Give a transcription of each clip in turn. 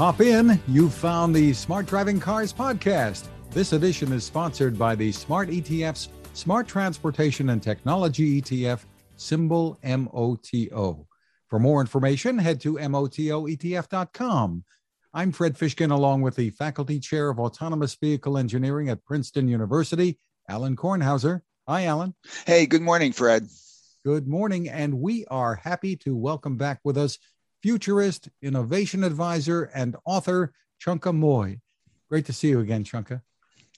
Hop in. You've found the Smart Driving Cars podcast. This edition is sponsored by the Smart ETF's Smart Transportation and Technology ETF, symbol MOTO. For more information, head to MOTOETF.com. I'm Fred Fishkin, along with the Faculty Chair of Autonomous Vehicle Engineering at Princeton University, Alan Kornhauser. Hi, Alan. Hey, good morning, Fred. Good morning. And we are happy to welcome back with us futurist, innovation advisor, and author Chunka Mui. Great to see you again, Chunka.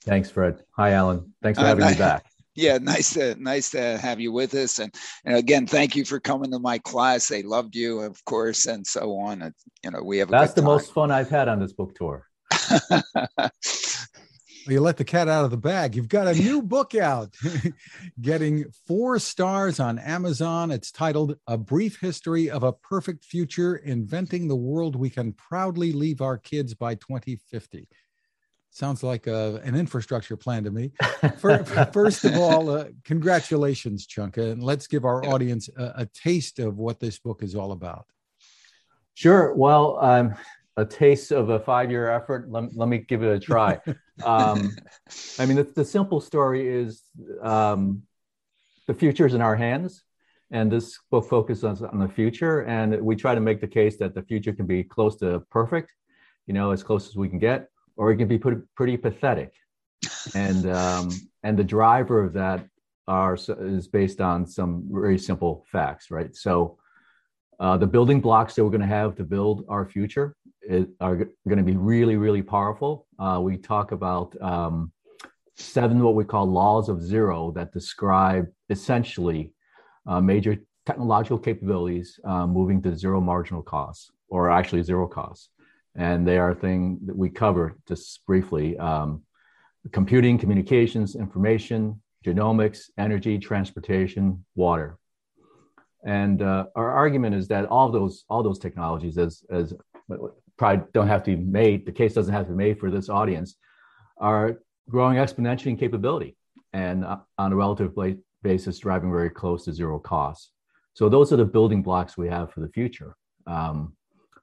Thanks, Fred. Hi, Alan. Thanks for uh, having uh, me back. Yeah, nice to nice to have you with us, and and again, thank you for coming to my class. They loved you, of course, and so on. And, you know, we have that's the most fun I've had on this book tour. you let the cat out of the bag. You've got a new book out, getting four stars on Amazon. It's titled A Brief History of a Perfect Future Inventing the World We Can Proudly Leave Our Kids by 2050. Sounds like a, an infrastructure plan to me. First of all, uh, congratulations, Chunka. And let's give our audience a, a, taste of what this book is all about. Sure. Well, um, a taste of a five year effort. Let, let me give it a try. um, I mean, the, the, simple story is um, the future is in our hands. And this book focuses on, on the future. And we try to make the case that the future can be close to perfect, you know, as close as we can get or it can be pretty, pretty pathetic. And um, and the driver of that are is based on some very simple facts, right? So uh, the building blocks that we're going to have to build our future are going to be really, really powerful. Uh, we talk about um, seven what we call laws of zero that describe essentially uh, major technological capabilities uh, moving to zero marginal costs, or actually zero costs and they are things that we cover just briefly um, computing, communications, information, genomics, energy, transportation, water. And uh, our argument is that all those all those technologies, as as probably don't have to be made, the case doesn't have to be made for this audience, are growing exponentially in capability and uh, on a relative basis, driving very close to zero cost. So those are the building blocks we have for the future. Um,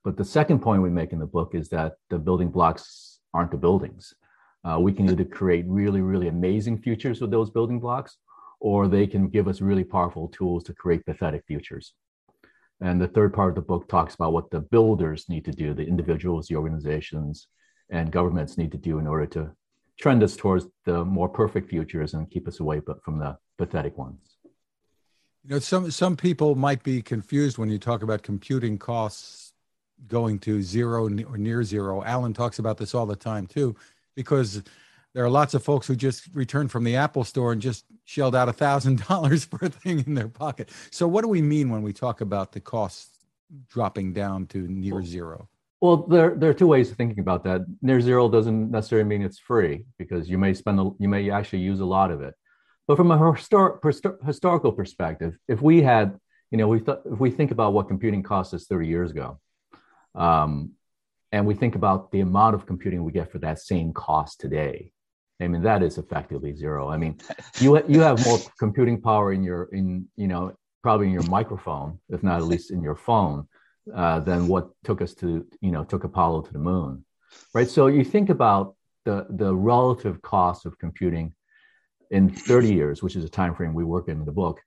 but the second point we make in the book is that the building blocks aren't the buildings. Uh, we can either create really, really amazing futures with those building blocks, or they can give us really powerful tools to create pathetic futures. And the third part of the book talks about what the builders need to do, the individuals, the organizations, and governments need to do in order to trend us towards the more perfect futures and keep us away from the pathetic ones. You know, some some people might be confused when you talk about computing costs going to zero or near zero. Alan talks about this all the time too, because there are lots of folks who just returned from the Apple store and just shelled out a thousand dollars for a thing in their pocket. So, what do we mean when we talk about the costs dropping down to near zero? Well, there, there are two ways of thinking about that. Near zero doesn't necessarily mean it's free because you may spend a, you may actually use a lot of it. But from a histor- historical perspective, if we had, you know, we th- if we think about what computing cost us 30 years ago, um, and we think about the amount of computing we get for that same cost today. I mean, that is effectively zero. I mean, you you have more computing power in your in you know probably in your microphone, if not at least in your phone, uh, than what took us to you know took Apollo to the moon, right? So you think about the the relative cost of computing in 30 years, which is a time frame we work in, in the book.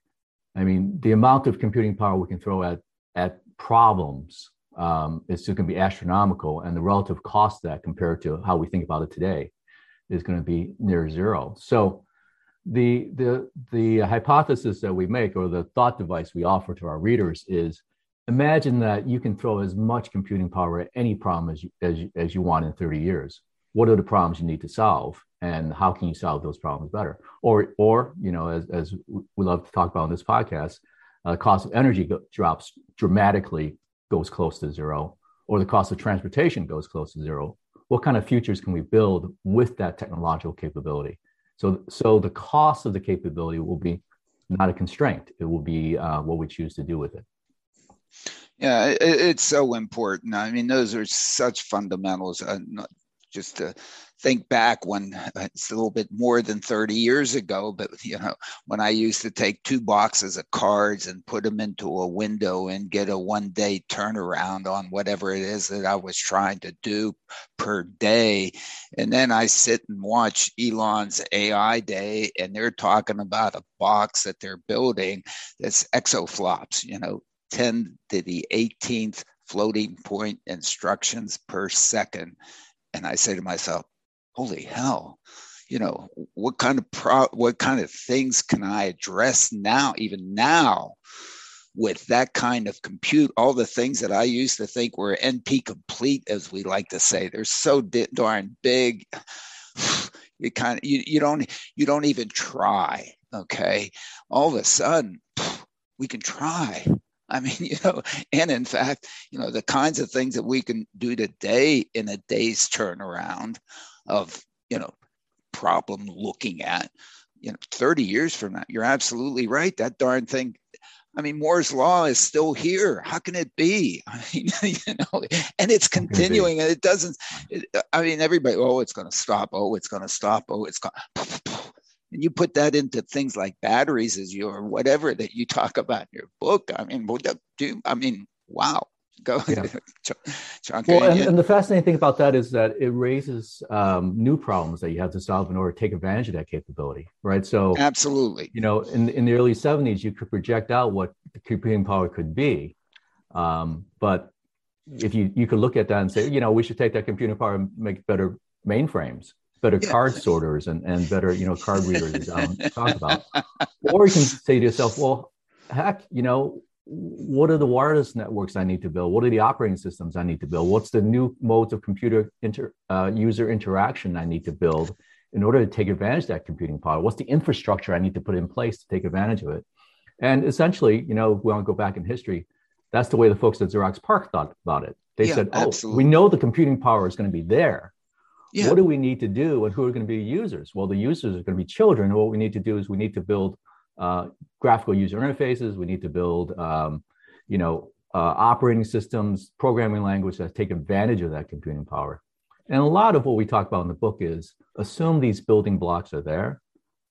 I mean, the amount of computing power we can throw at at problems um, is going to be astronomical, and the relative cost of that compared to how we think about it today is going to be near zero. So, the the the hypothesis that we make, or the thought device we offer to our readers, is imagine that you can throw as much computing power at any problem as you, as you, as you want in 30 years. What are the problems you need to solve, and how can you solve those problems better? Or or you know, as as we love to talk about in this podcast, uh, cost of energy go, drops dramatically goes close to zero or the cost of transportation goes close to zero what kind of futures can we build with that technological capability? So so the cost of the capability will be not a constraint. It will be uh, what we choose to do with it. Yeah it, it's so important. I mean those are such fundamentals uh, just to think back when uh, it's a little bit more than 30 years ago, but you know, when I used to take two boxes of cards and put them into a window and get a one day turnaround on whatever it is that I was trying to do per day. And then I sit and watch Elon's AI day, and they're talking about a box that they're building that's exaflops, you know, 10 to the 18th floating point instructions per second. And I say to myself, holy hell, you know, what kind of pro what kind of things can I address now, even now, with that kind of compute, all the things that I used to think were NP complete, as we like to say, they're so darn big. You kind of you, you don't you don't even try. Okay. All of a sudden, we can try. I mean, you know, and in fact, you know, the kinds of things that we can do today in a day's turnaround of, you know, problem looking at, you know, 30 years from now, you're absolutely right. That darn thing. I mean, Moore's law is still here. How can it be? I mean, you know, and it's continuing, and it doesn't. It, I mean, everybody. Oh, it's going to stop. Oh, it's going to stop. Oh, it's going. And you put that into things like batteries, as you or whatever that you talk about in your book. I mean, do I mean, wow. Go, yeah. Well, and, and, the fascinating thing about that is that it raises um, new problems that you have to solve in order to take advantage of that capability, right? So, absolutely, you know, in in the early '70s, you could project out what the computing power could be, um, but if you you could look at that and say, you know, we should take that computing power and make better mainframes, better yeah. card sorters, and and better you know card readers, as Alan talked about, or you can say to yourself, well, heck, you know, what are the wireless networks I need to build? What are the operating systems I need to build? What's the new modes of computer inter, uh, user interaction I need to build in order to take advantage of that computing power? What's the infrastructure I need to put in place to take advantage of it? And essentially, you know, we want to go back in history. That's the way the folks at Xerox PARC thought about it. They yeah, said, "Oh, absolutely. we know the computing power is going to be there. Yeah. What do we need to do, and who are going to be users? Well, the users are going to be children. What we need to do is we need to build uh, graphical user interfaces. We need to build, um, you know, uh, operating systems, programming language that take advantage of that computing power. And a lot of what we talk about in the book is assume these building blocks are there,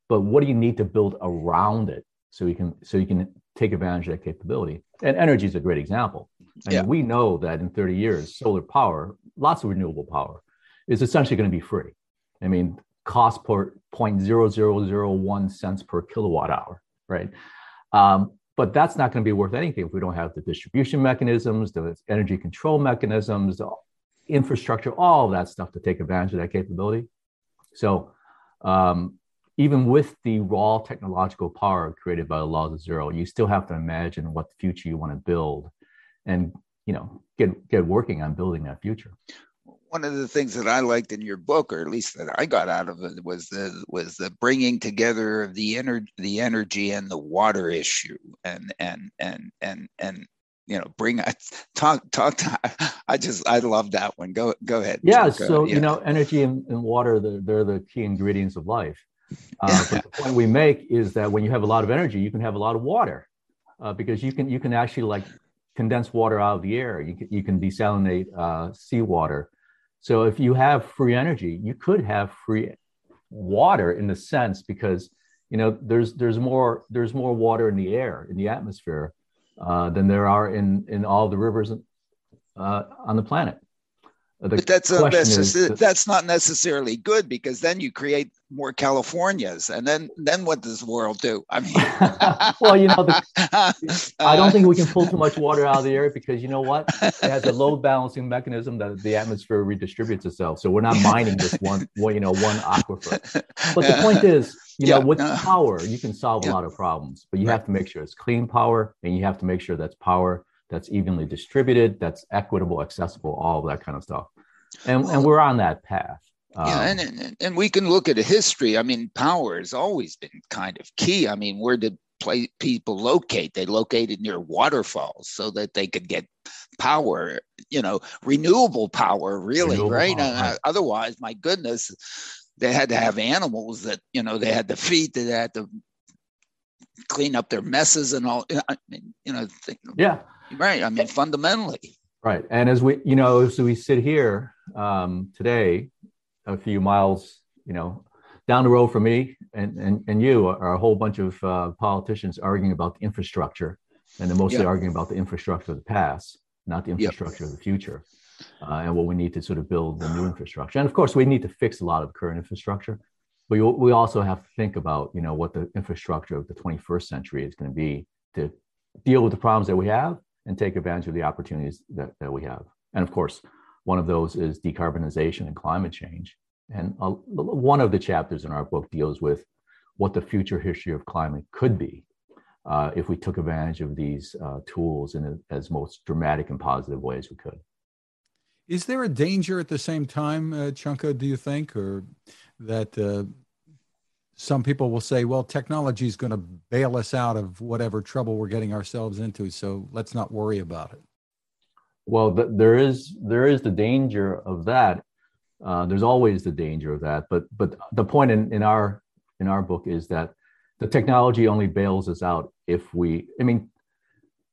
but what do you need to build around it so you can so you can take advantage of that capability? And energy is a great example. I yeah. mean, we know that in 30 years, solar power, lots of renewable power, is essentially going to be free. I mean, cost per 0.0001 cents per kilowatt hour, right? Um, but that's not going to be worth anything if we don't have the distribution mechanisms, the energy control mechanisms, the infrastructure, all that stuff to take advantage of that capability. So, um, even with the raw technological power created by the laws of zero, you still have to imagine what future you want to build, and you know, get get working on building that future one of the things that I liked in your book, or at least that I got out of it, was the was the bringing together of the energy, the energy and the water issue, and and and and and you know, bring talk talk. To, I just I love that one. Go go ahead. Yeah. Go, so yeah. you know, energy and, and water, they're, they're the key ingredients of life. Uh, but the point we make is that when you have a lot of energy, you can have a lot of water, uh, because you can you can actually like condense water out of the air. You can, you can desalinate uh, seawater. So if you have free energy, you could have free water in the sense because you know there's there's more there's more water in the air in the atmosphere uh, than there are in in all the rivers uh, on the planet. But that's a, that's, just, that's not necessarily good because then you create more Californias, and then then what does the world do? I mean, well, you know, the, I don't think we uh, can pull too much water out of the air because you know what? It has a load balancing mechanism that the atmosphere redistributes itself. So we're not mining just one, one you know, one aquifer. But the point is, you yeah. know, with power, you can solve yeah. a lot of problems, but you right. have to make sure it's clean power, and you have to make sure that's power that's evenly distributed, that's equitable, accessible, all of that kind of stuff. And, well, and we're on that path. Um, yeah, and, and and we can look at a history. I mean, power has always been kind of key. I mean, where did play, people locate? They located near waterfalls so that they could get power. You know, renewable power, really, renewable right? Power, uh, otherwise, my goodness, they had to have animals that you know they had to feed. They had to clean up their messes and all. I mean, you know, yeah, right. I mean, fundamentally. Right. And as we, you know, as we sit here um, today, a few miles, you know, down the road from me and, and, and you are a whole bunch of uh, politicians arguing about the infrastructure and they're mostly yep. arguing about the infrastructure of the past, not the infrastructure of the future. Uh, and what we need to sort of build the new infrastructure. And of course, we need to fix a lot of current infrastructure, but we also have to think about, you know, what the infrastructure of the 21st century is going to be to deal with the problems that we have and take advantage of the opportunities that, that we have. And of course, one of those is decarbonization and climate change. And one of the chapters in our book deals with what the future history of climate could be uh, if we took advantage of these uh, tools in a, as most dramatic and positive ways we could. Is there a danger at the same time, uh, Chunka, do you think, or that uh, some people will say, well, technology is going to bail us out of whatever trouble we're getting ourselves into, so let's not worry about it? Well, th- there is there is the danger of that. Uh, there's always the danger of that, but but the point in, in our in our book is that the technology only bails us out if we. I mean,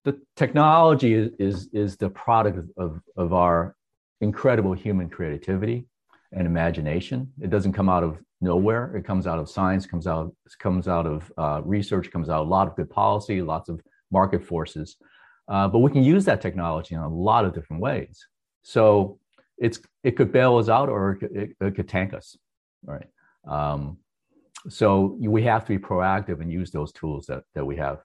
the technology is is, is the product of, of, of our incredible human creativity and imagination. It doesn't come out of nowhere. It comes out of science, comes out comes out of uh, research, comes out a lot of good policy, lots of market forces. Uh, but we can use that technology in a lot of different ways. So it's it could bail us out or it could, it, it could tank us, right? Um, so we have to be proactive and use those tools that that we have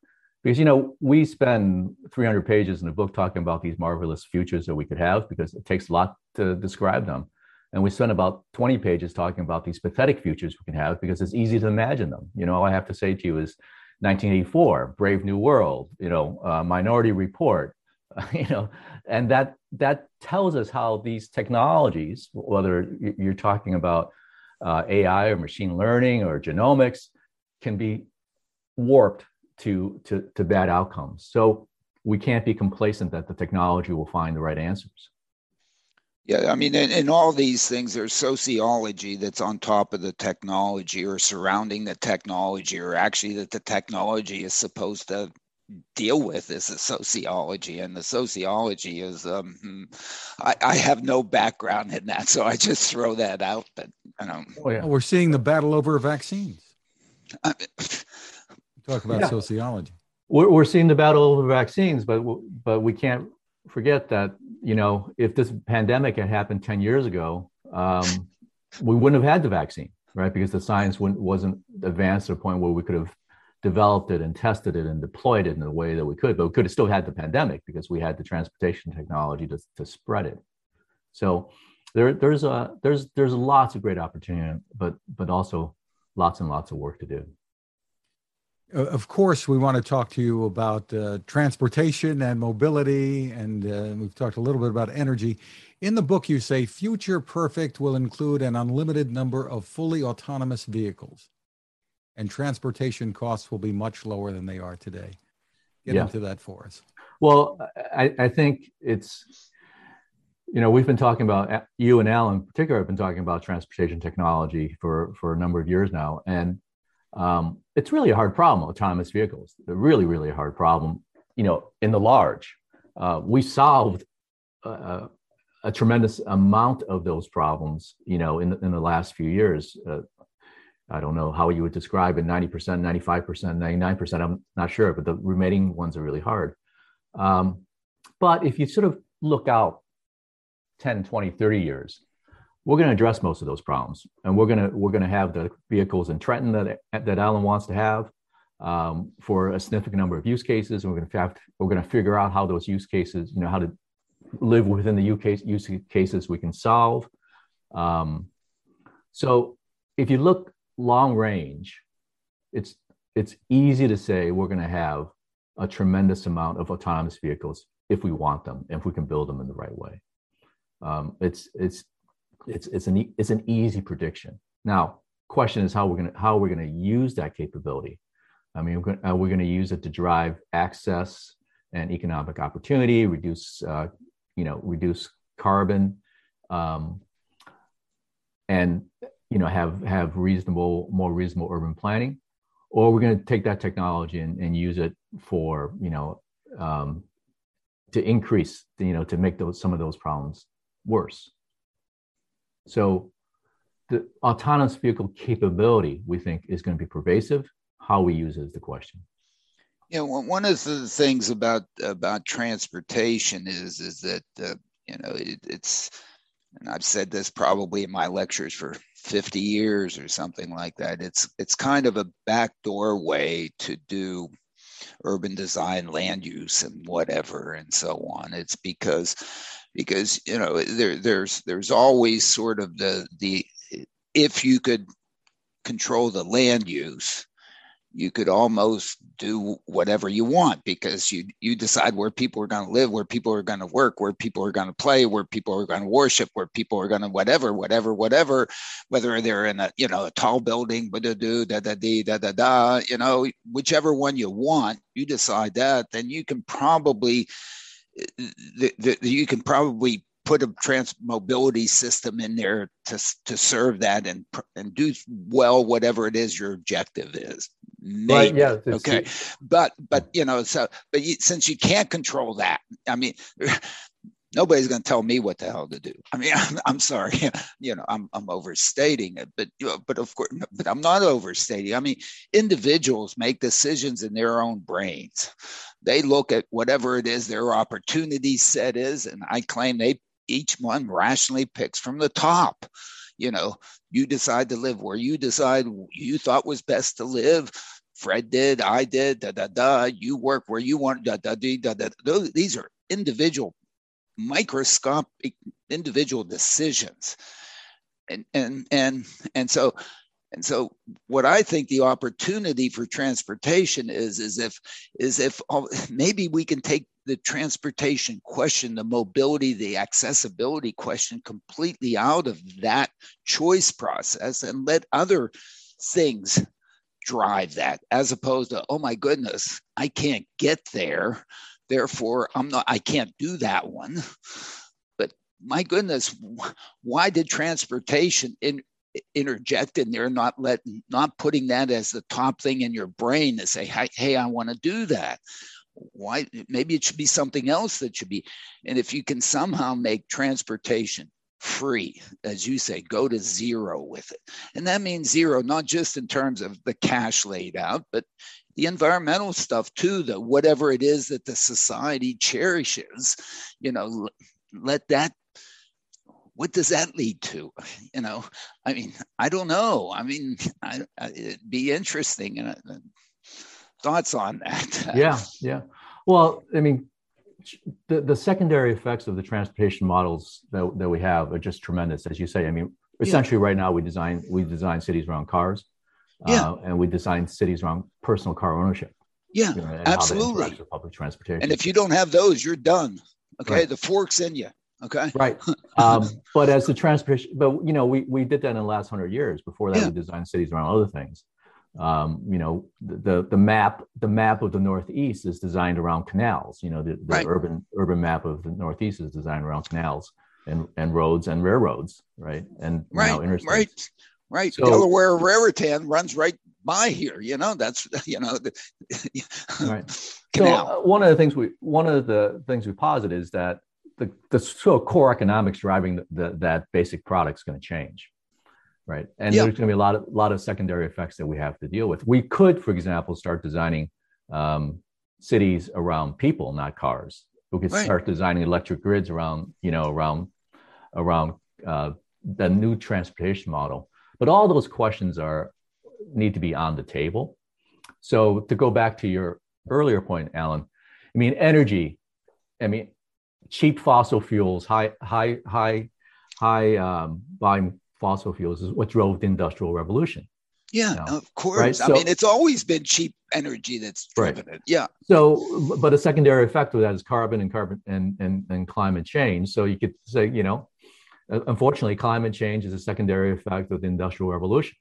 because you know we spend 300 pages in the book talking about these marvelous futures that we could have because it takes a lot to describe them and we spend about 20 pages talking about these pathetic futures we can have because it's easy to imagine them. You know, all I have to say to you is 1984, Brave New World, you know, uh, Minority Report, you know, and that that tells us how these technologies, whether you're talking about uh, AI or machine learning or genomics, can be warped to, to to bad outcomes. So we can't be complacent that the technology will find the right answers. Yeah, I mean, in, in, all these things, there's sociology that's on top of the technology or surrounding the technology, or actually that the technology is supposed to deal with is the sociology. And the sociology is, um, hmm, I, I, have no background in that, so I just throw that out. But, you know. Oh, yeah. We're seeing the battle over vaccines. Talk about yeah. sociology. We're, we're seeing the battle over vaccines, but, but we can't forget that you know if this pandemic had happened 10 years ago um, we wouldn't have had the vaccine right? Because the science wasn't advanced to the point where we could have developed it and tested it and deployed it in the way that we could but we could have still had the pandemic because we had the transportation technology to, to spread it. So there, there's a there's there's lots of great opportunity but but also lots and lots of work to do of course, we want to talk to you about uh, transportation and mobility, and uh, we've talked a little bit about energy. In the book, you say Future Perfect will include an unlimited number of fully autonomous vehicles, and transportation costs will be much lower than they are today. Get yeah. into that for us. Well, I, I think it's you know we've been talking about you and Alan in particular have been talking about transportation technology for for a number of years now, and um, it's really a hard problem, autonomous vehicles. Really, really a hard problem, you know, in the large. Uh, we solved a, a, tremendous amount of those problems, you know, in the, in the last few years. Uh, I don't know how you would describe it 90%, 95%, 99%. I'm not sure, but the remaining ones are really hard. Um, but if you sort of look out 10, 20, 30 years, we're going to address most of those problems, and we're going to we're going to have the vehicles in Trenton that that Alan wants to have um, for a significant number of use cases. And we're going to have we're going to figure out how those use cases, you know, how to live within the use cases we can solve. Um, so if you look long range, it's it's easy to say we're going to have a tremendous amount of autonomous vehicles if we want them, if we can build them in the right way. Um, it's it's it's it's an it's an easy prediction. Now, question is how we're gonna how we're gonna use that capability. I mean, we're gonna, are we to use it to drive access and economic opportunity, reduce uh, you know reduce carbon, um, and you know have have reasonable more reasonable urban planning, or we're to take that technology and, and use it for you know um, to increase you know to make those some of those problems worse. So the autonomous vehicle capability we think is going to be pervasive. How we use it is the question. Yeah, one of the things about about transportation is is that uh, you know it, it's, and I've said this probably in my lectures for 50 years or something like that. It's it's kind of a backdoor way to do urban design, land use, and whatever, and so on. It's because because you know there there's there's always sort of the the if you could control the land use you could almost do whatever you want because you you decide where people are going to live where people are going to work where people are going to play where people are going to worship where people are going to whatever whatever whatever whether they're in a you know a tall building da da da da da da da you know whichever one you want you decide that then you can probably the, the, you can probably put a trans mobility system in there to, to serve that and and do well whatever it is your objective is Maybe. Right, yeah. Okay. But but you know so but you, since you can't control that, I mean. Nobody's going to tell me what the hell to do. I mean, I'm, I'm sorry, you know, I'm, I'm overstating it, but you know, but of course, but I'm not overstating. I mean, individuals make decisions in their own brains. They look at whatever it is their opportunity set is, and I claim they each one rationally picks from the top you know you decide to live where you decide you thought was best to live fred did i did da da da you work where you want da da da da, da. these are individual microscopic individual decisions and and and and so and so what I think the opportunity for transportation is, is if, is if maybe we can take the transportation question, the mobility, the accessibility question completely out of that choice process and let other things drive that as opposed to, oh my goodness, I can't get there. Therefore, I'm not, I can't do that one. But my goodness, why did transportation in, interject in there, not letting, not putting that as the top thing in your brain to say, hey, hey I want to do that. Why? Maybe it should be something else that should be. And if you can somehow make transportation free, as you say, go to zero with it. And that means zero, not just in terms of the cash laid out, but the environmental stuff too, the whatever it is that the society cherishes, you know, let that what does that lead to? You know, I mean, I don't know. I mean, I, it'd be interesting. And uh, thoughts on that? yeah, yeah. Well, I mean, the, the secondary effects of the transportation models that, that we have are just tremendous, as you say. I mean, essentially, yeah. right now we design we design cities around cars, yeah. Uh, and we design cities around personal car ownership. Yeah, you know, absolutely. Public transportation. And if you don't have those, you're done. Okay, right. the fork's in you. Okay. Right. Um, but as the transportation, but you know, we we did that in the last hundred years. Before that, yeah. we designed cities around other things. Um, you know, the the map the map of the Northeast is designed around canals. You know, the, the right. urban urban map of the Northeast is designed around canals and and roads and railroads, right? And right, right, right. So, Delaware Raritan runs right by here. You know, that's you know. The, right. So uh, one of the things we one of the things we posit is that the, the sort of core economics driving the, the, that basic product is going to change right? And yeah. there's going to be a lot of lot of secondary effects that we have to deal with. We could for example start designing um, cities around people not cars. We could right. start designing electric grids around you know around around uh, the new transportation model. But all those questions are need to be on the table. So to go back to your earlier point alan i mean energy i mean cheap fossil fuels, high high high high um, volume fossil fuels is what drove the industrial revolution. Yeah, you know? of course. Right? I mean, it's always been cheap energy that's driven right. it. Yeah. So, but a secondary effect of that is carbon and carbon and, and, and climate change. So you could say, you know, unfortunately, climate change is a secondary effect of the industrial revolution,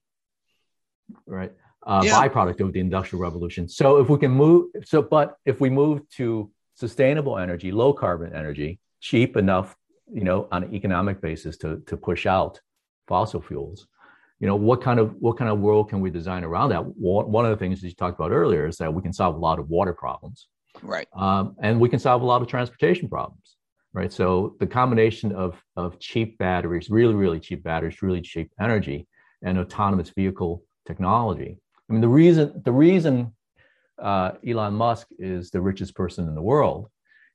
right? Uh, yeah. Byproduct of the industrial revolution. So if we can move, so but if we move to sustainable energy, low carbon energy, cheap enough, you know, on an economic basis to, to push out fossil fuels. You know, what kind of what kind of world can we design around that? One of the things that you talked about earlier is that we can solve a lot of water problems, right? Um, and we can solve a lot of transportation problems. right? So the combination of, of cheap batteries, really, really cheap batteries, really cheap energy, and autonomous vehicle technology. I mean, the reason the reason uh, Elon Musk is the richest person in the world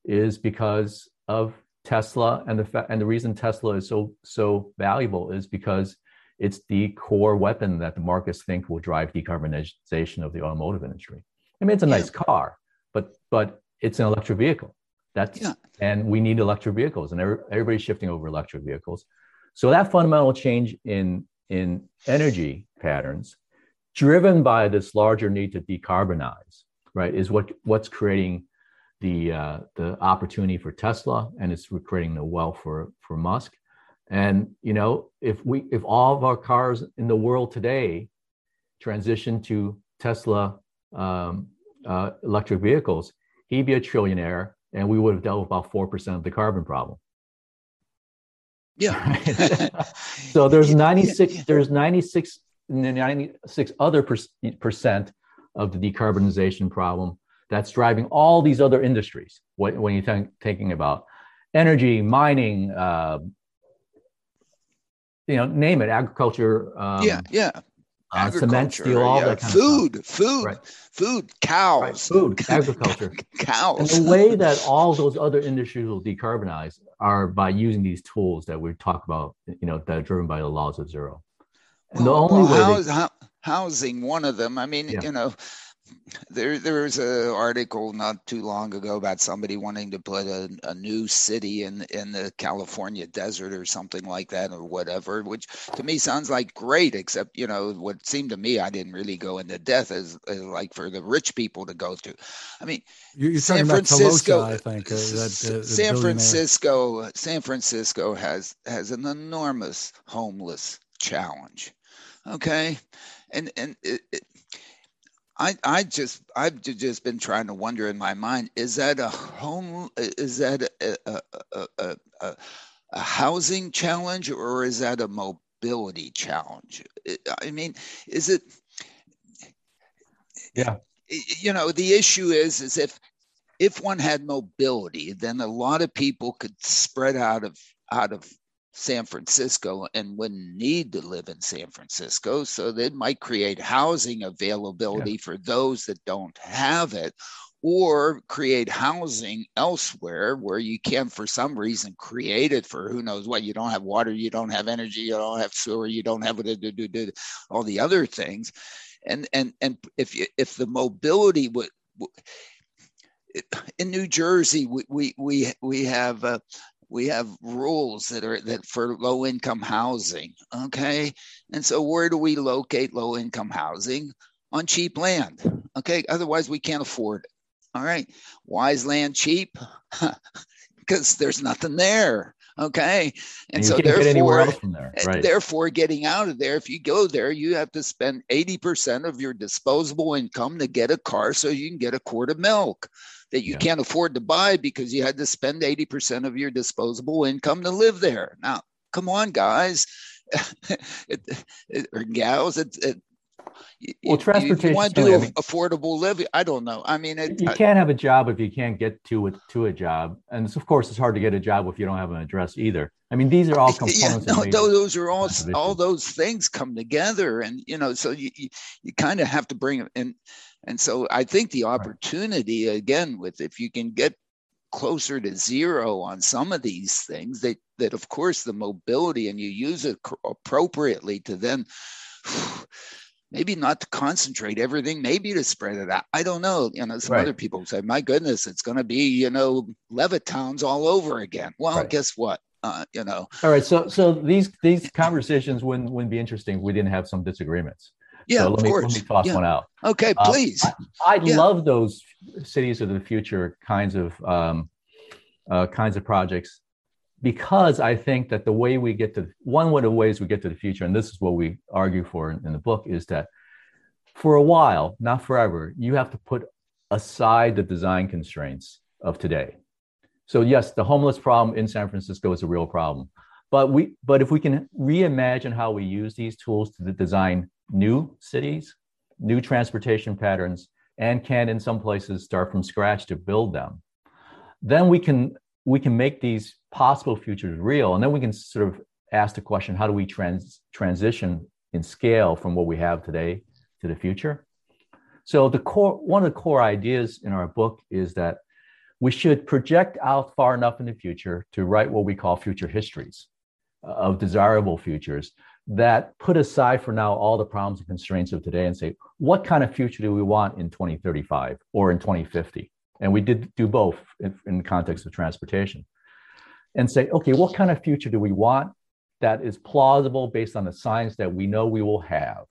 is because of Tesla, and the fa- and the reason Tesla is so so valuable is because it's the core weapon that the markets think will drive decarbonization of the automotive industry. I mean, it's a yeah. nice car, but but it's an electric vehicle. That's yeah. and we need electric vehicles, and everybody's shifting over electric vehicles. So that fundamental change in in energy patterns, driven by this larger need to decarbonize, right, is what what's creating the uh, the opportunity for Tesla, and it's creating the wealth for for Musk. And you know, if we if all of our cars in the world today transition to Tesla um, uh, electric vehicles, he'd be a trillionaire, and we would have dealt with about four percent of the carbon problem. Yeah. so there's 96. There's 96. 96 other percent of the decarbonization problem that's driving all these other industries. When, when you're th- thinking about energy, mining, uh, you know, name it, agriculture. Um, yeah, yeah. Uh, cement, steel, all yeah. that kind food, of stuff. Food, right. food, cows, right. food, agriculture, cows. And the way that all those other industries will decarbonize are by using these tools that we talk about, you know, that are driven by the laws of zero. And well, the only well, way they, housing, one of them. I mean, yeah. you know, there there was an article not too long ago about somebody wanting to put a, a new city in in the California desert or something like that or whatever, which to me sounds like great. Except you know what seemed to me I didn't really go into death as, like for the rich people to go to. I mean, you're, you're San Francisco, Telosa, I think uh, that, uh, San Francisco, San Francisco has has an enormous homeless challenge. Okay, and and it, it, I, I just I've just been trying to wonder in my mind is that a home is that a, a, a, a, a housing challenge or is that a mobility challenge? I mean, is it? Yeah. You know, the issue is is if if one had mobility, then a lot of people could spread out of out of San Francisco and wouldn't need to live in San Francisco. So they might create housing availability yeah. for those that don't have it, or create housing elsewhere where you can, for some reason, create it for who knows what. You don't have water, you don't have energy, you don't have sewer, you don't have all the other things. And and and if you, if the mobility would in New Jersey, we we we, we have uh, we have rules that are that for low income housing okay? And so where do we locate low income housing? On cheap land okay? Otherwise we can't afford it all right? Why is land cheap because there's nothing there okay and, and so therefore there. Eh, right. therefore getting out of there if you go there you have to spend 80% of your disposable income to get a car so you can get a quart of milk that you yeah. can't afford to buy because you had to spend 80% of your disposable income to live there. Now, come on, guys it, it, or gals. It, well, transportation. You want to do I mean, affordable living? I don't know. I mean, it, you can't have a job if you can't get to it to a job, and of course, it's hard to get a job if you don't have an address either. I mean, these are all components. Yeah, no, those are all all those things come together, and you know, so you you, you kind of have to bring them in and so I think the opportunity again with if you can get closer to zero on some of these things that that of course the mobility and you use it appropriately to then maybe not to concentrate everything maybe to spread it out i don't know you know some right. other people say my goodness it's going to be you know levittown's all over again well right. guess what uh, you know all right so so these these conversations wouldn't wouldn't be interesting if we didn't have some disagreements yeah, so let, me, let me toss yeah. one out. Okay, uh, please. Uh, I, I yeah. love those cities of the future kinds of um, uh, kinds of projects because I think that the way we get to one of the ways we get to the future, and this is what we argue for in, in the book, is that for a while, not forever, you have to put aside the design constraints of today. So yes, the homeless problem in San Francisco is a real problem. But we but if we can reimagine how we use these tools to design new cities, new transportation patterns, and can in some places start from scratch to build them, then we can we can make these possible futures real, and then we can sort of ask the question: How do we trans transition in scale from what we have today to the future? So the core, one of the core ideas in our book is that we should project out far enough in the future to write what we call future histories of desirable futures that put aside for now all the problems and constraints of today and say, what kind of future do we want in 2035 or in 2050? And we did do both in, in the context of transportation. And say, okay, what kind of future do we want that is plausible based on the science that we know we will have?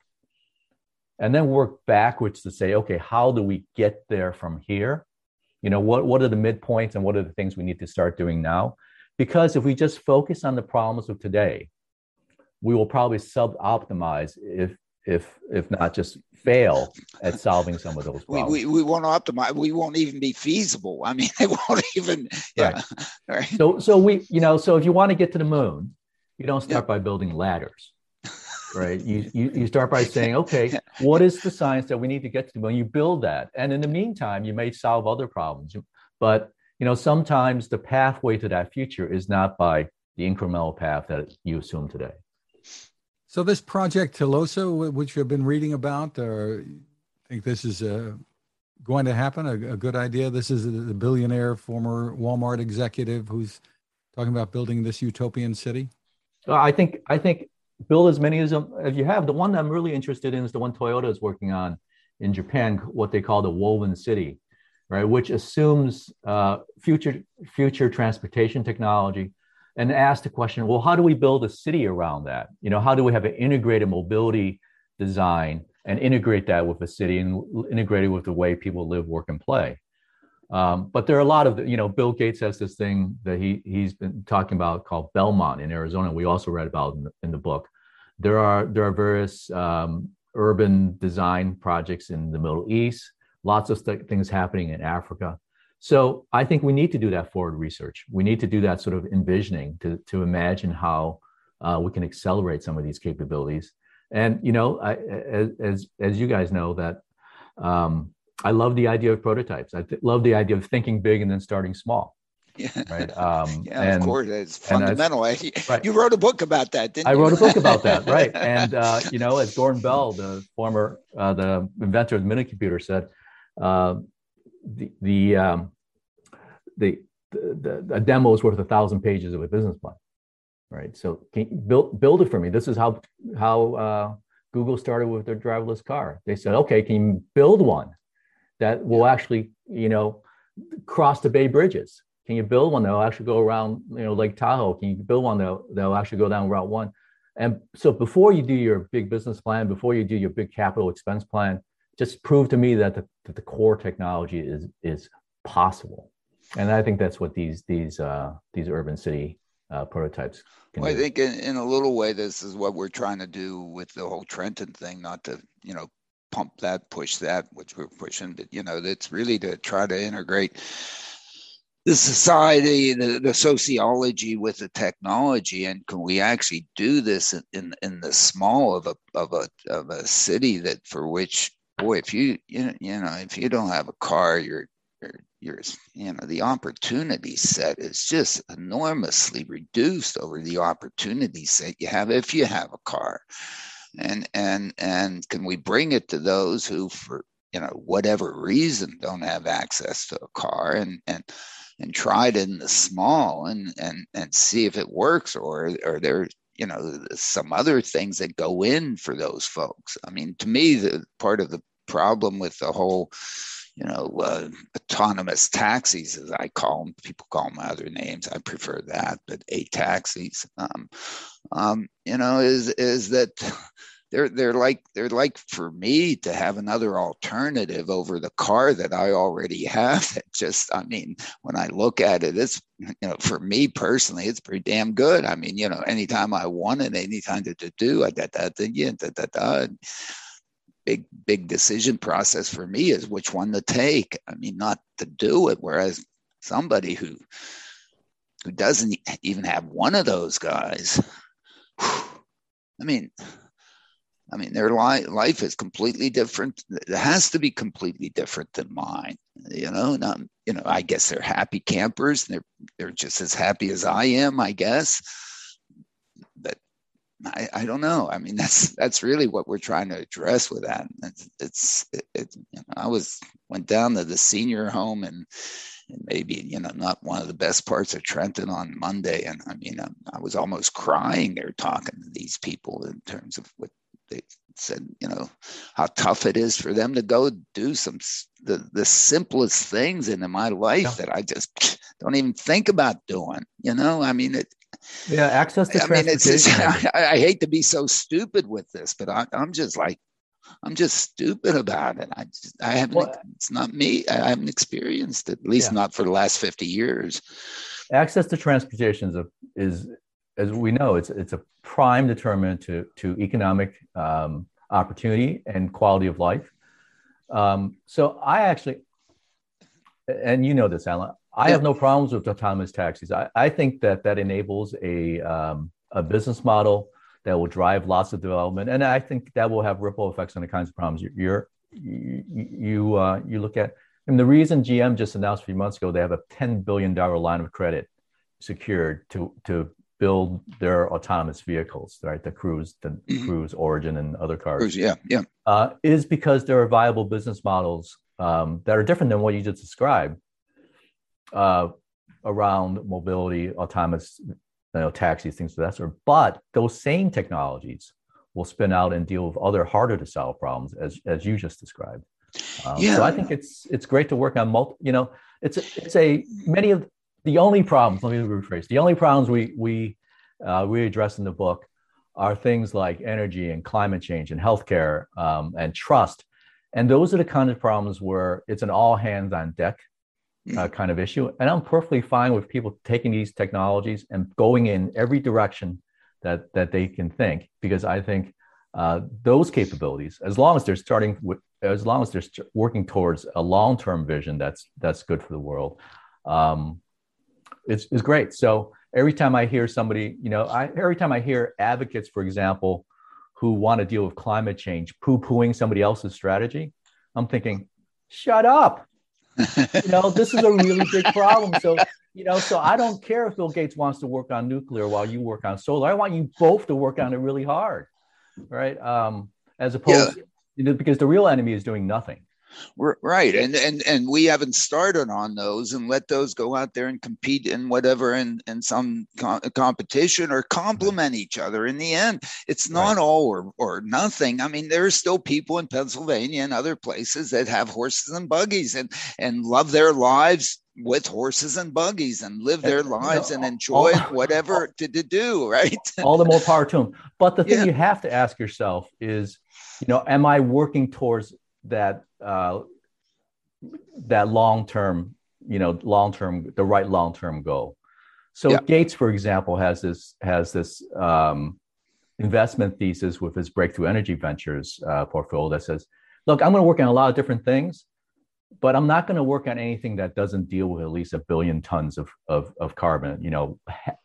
And then work backwards to say, okay, how do we get there from here? You know, what, what are the midpoints and what are the things we need to start doing now? Because if we just focus on the problems of today, we will probably sub-optimize if if if not just fail at solving some of those problems. We, we, we won't optimize. We won't even be feasible. I mean, it won't even. Yeah. Right. right. So so we you know so if you want to get to the moon, you don't start by building ladders, right? You, you you start by saying, okay, what is the science that we need to get to the moon? You build that, and in the meantime, you may solve other problems. But you know sometimes the pathway to that future is not by the incremental path that you assume today. So this project Telosa, which you've been reading about, or think this is uh, going to happen? A, a, good idea. This is the billionaire, former Walmart executive, who's talking about building this utopian city. I think I think build as many as, as you have. The one I'm really interested in is the one Toyota is working on in Japan, what they call the woven city, right? Which assumes uh, future future transportation technology and ask the question well how do we build a city around that? You know how do we have an integrated mobility design and integrate that with the city and integrate it with the way people live work and play? Um, but there are a lot of you know bill gates has this thing that he he's been talking about called belmont in arizona. We also read about in the, in the book. There are there are various um, urban design projects in the middle east. Lots of th- things happening in africa so I think we need to do that forward research. We need to do that sort of envisioning to, to imagine how uh, we can accelerate some of these capabilities. And you know, I, as, as as you guys know, that um, I love the idea of prototypes. I th- love the idea of thinking big and then starting small. Yeah. Right. Um, yeah, and, of course, it's fundamental. I, right. You wrote a book about that, didn't I you? wrote a book about that, right? And uh, you know, as Gordon Bell, the former uh, the inventor of the minicomputer, said, uh, the the um, the, the, the, a demo is worth a thousand pages of a business plan, right? So can you build build it for me. This is how how uh, Google started with their driverless car. They said, okay, can you build one that will actually you know cross the Bay Bridges? Can you build one that will actually go around you know Lake Tahoe? Can you build one that that will actually go down Route One? And so before you do your big business plan, before you do your big capital expense plan, just prove to me that the, that the core technology is is possible. And i think that's what these these uh, these urban city uh, prototypes well, i think in, in a little way this is what we're trying to do with the whole trenton thing not to you know pump that push that which we're pushing but you know it's really to try to integrate the society, the, the sociology with the technology, and can we actually do this in, in, in the small of a of a of a city that for which boy, if you you you know if you don't have a car, you're you're, you're you know the opportunity set is just enormously reduced over the opportunity set you have if you have a car, and and and can we bring it to those who for you know whatever reason don't have access to a car and and and try it in the small and and and see if it works or or there you know some other things that go in for those folks? I mean to me the part of the problem with the whole you know uh, autonomous taxis as i call them people call them other names i prefer that but a taxis um, um, you know is is that they're they're like they're like for me to have another alternative over the car that I already have. It just I mean, when I look at it, it's you know for me personally, it's pretty damn good. I mean, you know, anytime I want it, anytime to, do, I that that thing, yeah, da da da. Big big decision process for me is which one to take. I mean, not to do it. Whereas somebody who who doesn't even have one of those guys, I mean I mean, their li- life is completely different. It has to be completely different than mine. You know, Not, you know, I guess they're happy campers. They're they're just as happy as I am, I guess. I, I don't know. I mean, that's that's really what we're trying to address with that. It's, it's it, it, you know, I was went down to the senior home and, and maybe you know not one of the best parts of Trenton on Monday, and I mean I, I was almost crying there talking to these people in terms of what they said, you know, how tough it is for them to go do some the the simplest things in my life yeah. that I just don't even think about doing. You know, I mean, it, yeah, access to I mean, it's, it's I, I, hate to be so stupid with this, but I, am just like, I'm just stupid about it. I just, I haven't. Well, it's not me. I haven't experienced it, at least yeah. not for the last 50 years. Access to transportation is, a, is as we know, it's it's a prime determinant to to economic um, opportunity and quality of life. Um, so I actually, and you know this, Alan, I have no problems with autonomous taxis. I, I think that that enables a, um, a business model that will drive lots of development, and I think that will have ripple effects on the kinds of problems you're, you you uh, you look at. And the reason GM just announced a few months ago they have a ten billion dollar line of credit secured to to build their autonomous vehicles, right? The Cruise, the mm-hmm. Cruise Origin, and other cars. Cruise, yeah, yeah. Uh, is because there are viable business models um, that are different than what you just described uh, around mobility, autonomous you know, taxis, things of that sort. But those same technologies will spin out and deal with other harder to solve problems, as as you just described. Um, yeah. So I think it's it's great to work on multi. You know, it's a, it's a many of the only problems. Let me rephrase. The only problems we we uh, we address in the book are things like energy and climate change and healthcare um, and trust. And those are the kind of problems where it's an all hands on deck uh, kind of issue. And I'm perfectly fine with people taking these technologies and going in every direction that that they can think, because I think uh, those capabilities, as long as they're starting with, as long as they're working towards a long-term vision that's that's good for the world, um, it's, it's great. So every time I hear somebody, you know, I, every time I hear advocates, for example, who want to deal with climate change, poo-pooing somebody else's strategy, I'm thinking, shut up you know, this is a really big problem. So, you know, so I don't care if Bill Gates wants to work on nuclear while you work on solar. I want you both to work on it really hard, right? Um, as opposed, yeah. you know, because the real enemy is doing nothing. Right, and and and we haven't started on those, and let those go out there and compete in whatever in in some co- competition or complement each other. In the end, it's not right. all or or nothing. I mean, there are still people in Pennsylvania and other places that have horses and buggies and and love their lives with horses and buggies and live their lives and enjoy all, whatever all, to, to do. Right, all the more power to them. But the thing yeah. you have to ask yourself is, you know, am I working towards that uh, that long term, you know, long term, the right long term goal. So yeah. Gates, for example, has this has this um, investment thesis with his breakthrough energy ventures uh, portfolio that says, look, I'm going to work on a lot of different things, but I'm not going to work on anything that doesn't deal with at least a billion tons of, of, of carbon, you know,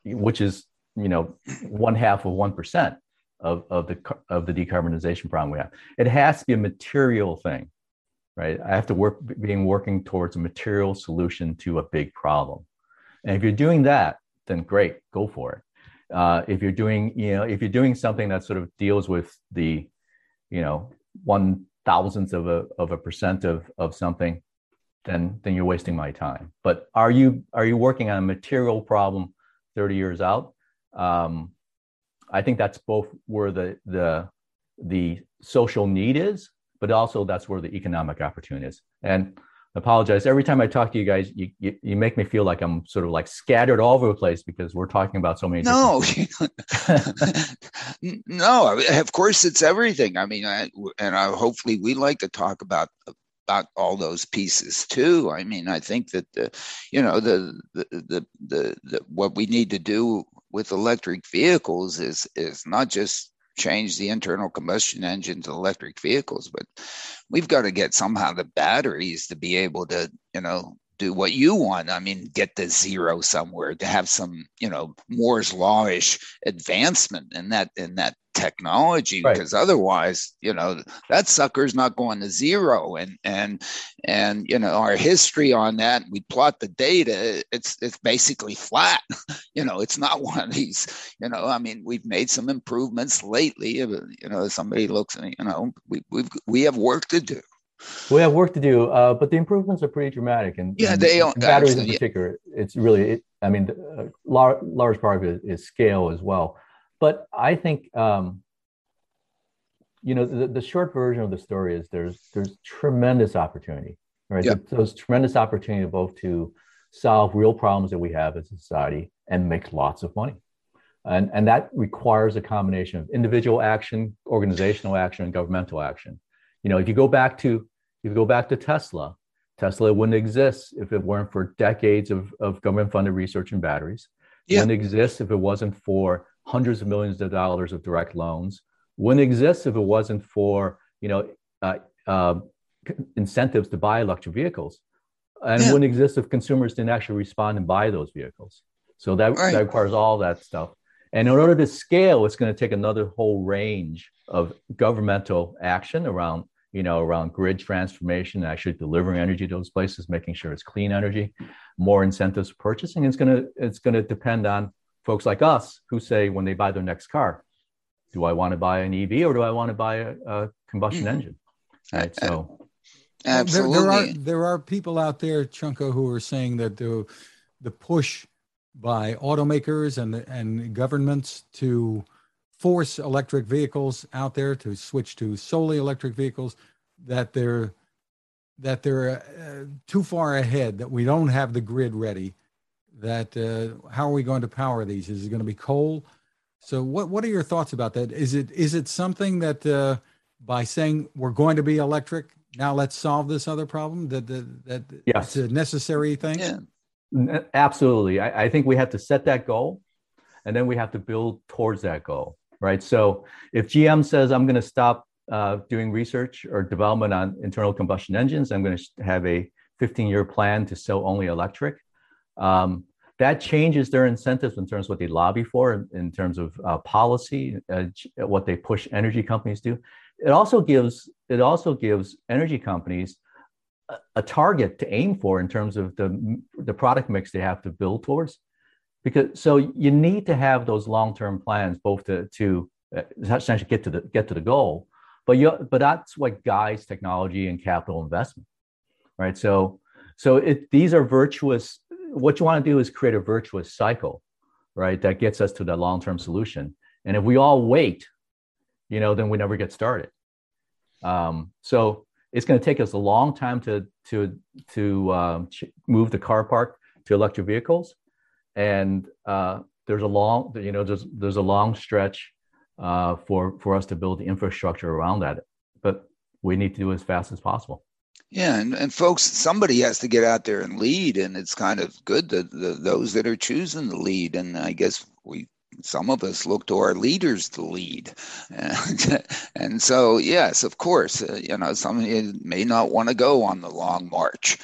which is, you know, one half of 1% of, of the, of the decarbonization problem we have. It has to be a material thing right? I have to work being working towards a material solution to a big problem. And if you're doing that, then great, go for it. Uh, if you're doing, you know, if you're doing something that sort of deals with the, you know, one thousandth of a of a percent of of something, then then you're wasting my time. But are you are you working on a material problem 30 years out? Um, I think that's both where the the the social need is but also that's where the economic opportunity is. And I apologize. Every time I talk to you guys, you, you, you, make me feel like I'm sort of like scattered all over the place because we're talking about so many. No, no. Of course, it's everything. I mean, I, and I, hopefully we like to talk about about all those pieces too. I mean, I think that the, you know, the the the, the, the what we need to do with electric vehicles is is not just change the internal combustion engine to electric vehicles, but we've got to get somehow the batteries to be able to, you know, do what you want. I mean, get the zero somewhere to have some, you know, Moore's lawish advancement in that in that technology right. because otherwise you know that sucker's not going to zero and and and you know our history on that we plot the data it's it's basically flat you know it's not one of these you know i mean we've made some improvements lately you know somebody looks at you know we we we have work to do we have work to do, uh, but the improvements are pretty dramatic. And yeah, and they are batteries in particular. It's really, it, I mean, a large, large part of it is scale as well. But I think, um, you know, the, the short version of the story is there's there's tremendous opportunity, right? Yep. There's tremendous opportunity both to solve real problems that we have as a society and make lots of money. And, and that requires a combination of individual action, organizational action, and governmental action. You know, if you go back to if you go back to Tesla, Tesla wouldn't exist if it weren't for decades of, of government funded research in batteries. Yeah. Wouldn't exist if it wasn't for hundreds of millions of dollars of direct loans. Wouldn't exist if it wasn't for you know uh, uh, incentives to buy electric vehicles, and yeah. wouldn't exist if consumers didn't actually respond and buy those vehicles. So that, right. that requires all that stuff. And in order to scale, it's going to take another whole range of governmental action around you know, around grid transformation, actually delivering energy to those places, making sure it's clean energy, more incentives for purchasing. It's gonna it's gonna depend on folks like us who say when they buy their next car, do I want to buy an EV or do I want to buy a, a combustion mm-hmm. engine? Right. So absolutely, there, there, are there are people out there, Chunka, who are saying that the the push by automakers and and governments to force electric vehicles out there to switch to solely electric vehicles that they're that they're uh, too far ahead that we don't have the grid ready that uh, how are we going to power these is it going to be coal so what what are your thoughts about that is it is it something that uh, by saying we're going to be electric now let's solve this other problem that that, that yes. it's a necessary thing yeah. absolutely I, I think we have to set that goal and then we have to build towards that goal right? So if GM says I'm going to stop uh, doing research or development on internal combustion engines, I'm going to have a 15 year plan to sell only electric. Um, that changes their incentives in terms of what they lobby for, in, terms of uh, policy, uh, what they push energy companies to. It also gives it also gives energy companies a, a target to aim for in terms of the the product mix they have to build towards because so you need to have those long-term plans both to to uh, essentially get to the get to the goal but you but that's what guides technology and capital investment right so so it these are virtuous what you want to do is create a virtuous cycle right that gets us to the long-term solution. And if we all wait you know then we never get started. Um, so it's going to take us a long time to to to um, move the car park to electric vehicles. And uh, there's a long you know there's there's a long stretch uh, for for us to build the infrastructure around that. But we need to do as fast as possible yeah and, and folks somebody has to get out there and lead and it's kind of good that the, those that are choosing to lead and i guess we some of us look to our leaders to lead and, and so yes of course uh, you know some may not want to go on the long march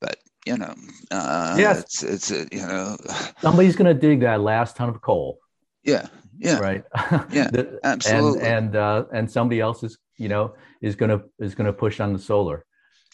but you know, uh, yes. it's, it's a, you know, somebody's going to dig that last ton of coal. Yeah. Yeah. Right. Yeah. the, absolutely. And, and, uh, and somebody else is, you know, is going to, is going to push on the solar.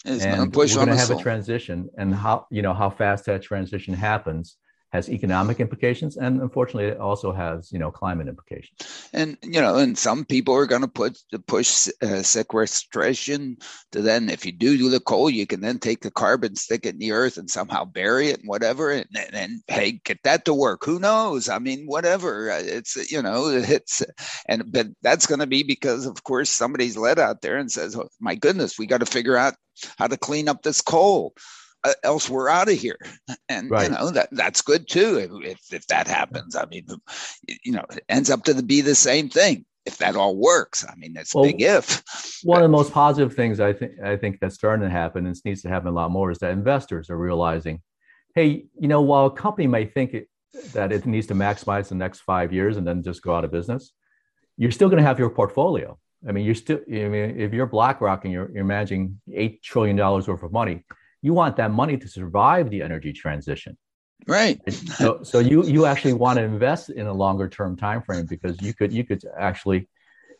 It's and we're going to have a transition and how, you know, how fast that transition happens has economic implications and unfortunately it also has you know climate implications. And you know and some people are going to put push uh, sequestration to then if you do do the coal you can then take the carbon stick it in the earth and somehow bury it and whatever and then hey get that to work. Who knows? I mean whatever. It's you know it's and but that's going to be because of course somebody's led out there and says oh, my goodness we got to figure out how to clean up this coal Uh, else we're out of here. And right. you know that that's good too if, if that happens. I mean you know it ends up to the, be the same thing if that all works. I mean it's well, big if. one but, of the most positive things i think i think that's starting to happen and needs to happen a lot more is that investors are realizing hey you know while a company may think it, that it needs to maximize the next five years and then just go out of business you're still going to have your portfolio. I mean you're still i mean if you're blackrock and you're, you're managing eight trillion dollars worth of money you want that money to survive the energy transition. Right. So, so you you actually want to invest in a longer term time frame because you could you could actually,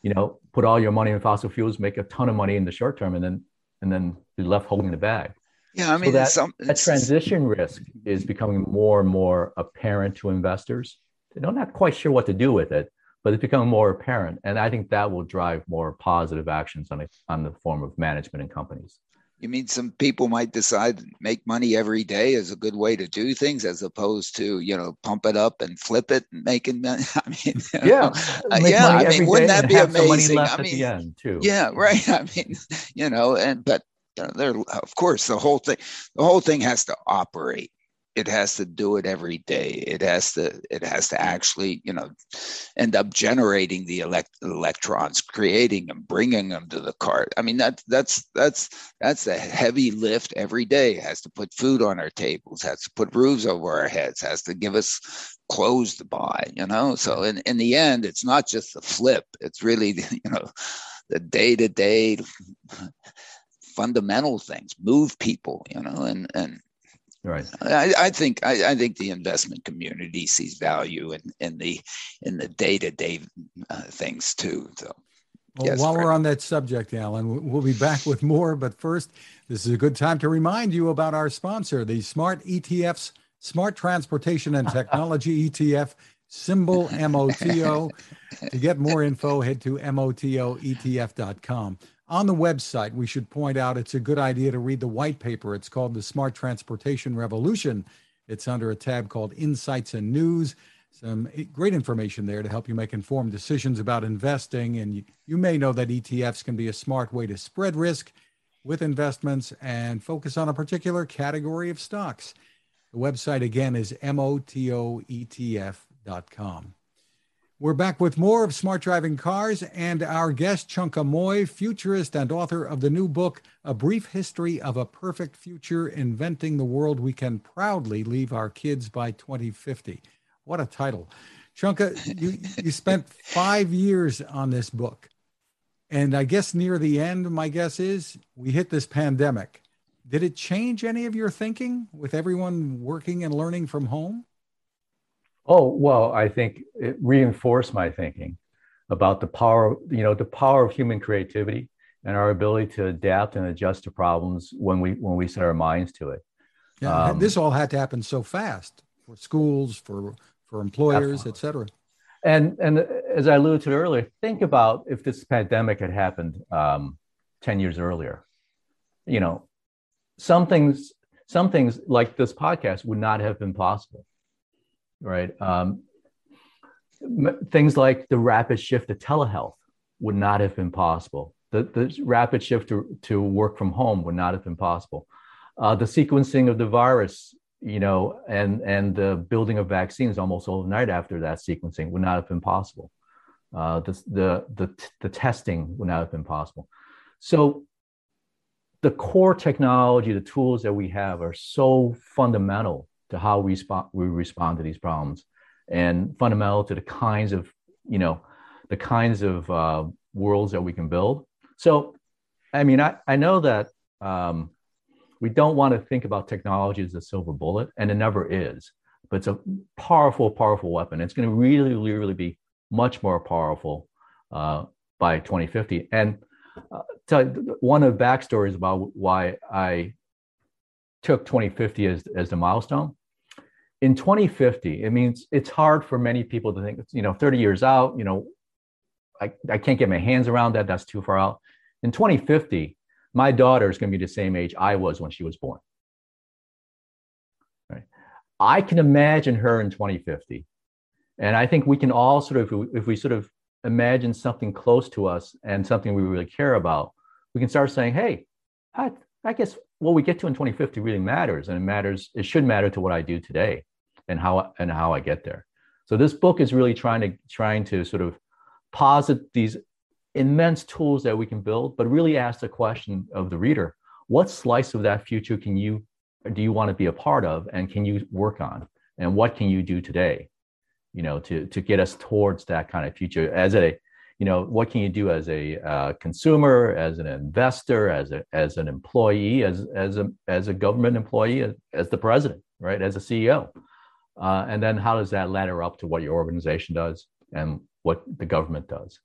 you know, put all your money in fossil fuels, make a ton of money in the short term, and then and then be left holding the bag. Yeah, I mean, so that, some, that transition risk is becoming more and more apparent to investors. They're not quite sure what to do with it, but it's becoming more apparent, and I think that will drive more positive actions on a, on the form of management and companies. You mean some people might decide to make money every day is a good way to do things as opposed to, you know, pump it up and flip it and making money? I mean, yeah, uh, yeah. I mean, wouldn't that be amazing? I mean, too. Yeah, right. I mean, you know, and but you know, there, of course, the whole thing, the whole thing has to operate it has to do it every day. It has to it has to actually you know end up generating the elect- electrons creating them bringing them to the cart. I mean that that's that's that's a heavy lift every day. It has to put food on our tables has to put roofs over our heads has to give us clothes to buy you know? So in, in the end it's not just the flip. It's really you know the day-to-day fundamental things. Move people you know and and Right. I, I think I, I, think the investment community sees value in, in the in the day to day things too. So. Well, yes, while Fred. we're on that subject, Alan, we'll be back with more. But first, this is a good time to remind you about our sponsor, the Smart ETFs, Smart Transportation and Technology ETF, symbol MOTO. to get more info, head to MOTOETF.com. On the website, we should point out it's a good idea to read the white paper. It's called The Smart Transportation Revolution. It's under a tab called Insights and News. Some great information there to help you make informed decisions about investing. And you, you may know that ETFs can be a smart way to spread risk with investments and focus on a particular category of stocks. The website again is motoetf.com. We're back with more of Smart Driving Cars and our guest, Chunka Mui, futurist and author of the new book, A Brief History of a Perfect Future Inventing the World We Can Proudly Leave Our Kids by 2050. What a title. Chunka, you, you spent five years on this book. And I guess near the end, my guess is we hit this pandemic. Did it change any of your thinking with everyone working and learning from home? Oh, well, I think it reinforced my thinking about the power, you know, the power of human creativity and our ability to adapt and adjust to problems when we when we set our minds to it. Yeah, um, this all had to happen so fast for schools, for for employers, et cetera. And and as I alluded to earlier, think about if this pandemic had happened um, ten years earlier. You know, some things some things like this podcast would not have been possible right? Um, things like the rapid shift to telehealth would not have been possible. The, the rapid shift to, to work from home would not have been possible. Uh, the sequencing of the virus, you know, and, and the building of vaccines almost overnight after that sequencing would not have been possible. Uh, the, the, the, the testing would not have been possible. So the core technology, the tools that we have are so fundamental to how we respond we respond to these problems. And fundamental to the kinds of you know the kinds of uh, worlds that we can build. So i mean i, I know that um, we don't want to think about technology as a silver bullet and it never is but it's a powerful powerful weapon. It's going to really really be much more powerful uh, by 2050 and uh, tell you, one of the backstories about why i took 2050 as, as the milestone in 2050, it means it's hard for many people to think, you know, 30 years out, you know, I, I can't get my hands around that. That's too far out. In 2050, my daughter is going to be the same age I was when she was born. Right? I can imagine her in 2050. And I think we can all sort of, if we, sort of imagine something close to us and something we really care about, we can start saying, hey, I, I guess what we get to in 2050 really matters. And it matters, it should matter to what I do today and how and how I get there. So this book is really trying to trying to sort of posit these immense tools that we can build, but really ask the question of the reader: What slice of that future can you do you want to be a part of, and can you work on, and what can you do today, you know, to to get us towards that kind of future as a you know what can you do as a uh, consumer as an investor as a as an employee as as a as a government employee as, as the president right? As a ceo Uh, and then how does that ladder up to what your organization does and what the government does?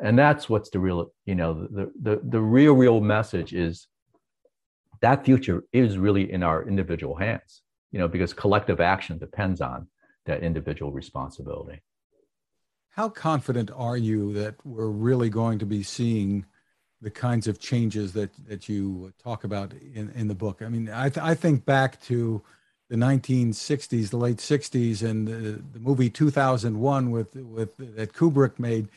And that's what's the real, you know, the, the, the real, real message is that future is really in our individual hands, you know, because collective action depends on that individual responsibility. How confident are you that we're really going to be seeing the kinds of changes that, that you talk about in, in the book? I mean, I, th- I think back to the 1960s, the late 60s, and the, the movie 2001 with, with that Kubrick made.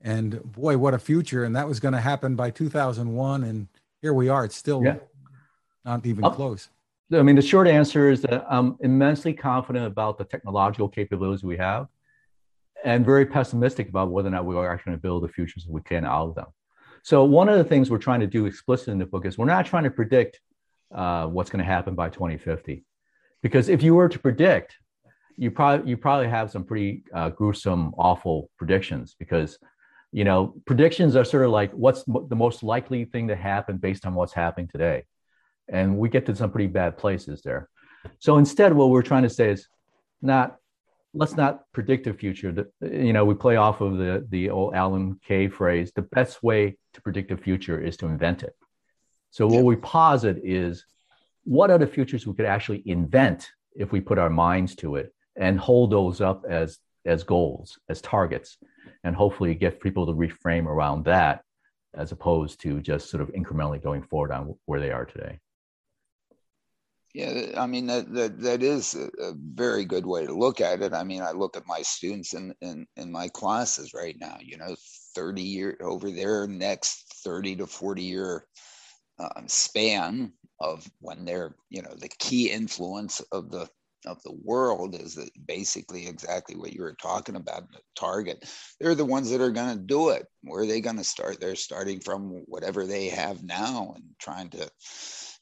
And boy, what a future. And that was going to happen by 2001. And here we are. It's still yeah. not even close. I mean, the short answer is that I'm immensely confident about the technological capabilities we have and very pessimistic about whether or not we are actually going to build the futures we can out of them. So one of the things we're trying to do explicitly in the book is we're not trying to predict uh, what's going to happen by 2050, because if you were to predict, you probably you probably have some pretty uh, gruesome, awful predictions. Because you know predictions are sort of like what's the most likely thing to happen based on what's happening today, and we get to some pretty bad places there. So instead, what we're trying to say is not let's not predict the future. You know, we play off of the the old Alan Kay phrase: the best way to predict the future is to invent it. So what we posit is what are the futures we could actually invent if we put our minds to it and hold those up as as goals, as targets, and hopefully get people to reframe around that as opposed to just sort of incrementally going forward on where they are today. Yeah, I mean that that, that is a, very good way to look at it. I mean, I look at my students in, in in my classes right now. You know, thirty year over their next thirty to forty year um, span of when they're you know the key influence of the of the world is that basically exactly what you were talking about the target. They're the ones that are going to do it. Where are they going to start? They're starting from whatever they have now and trying to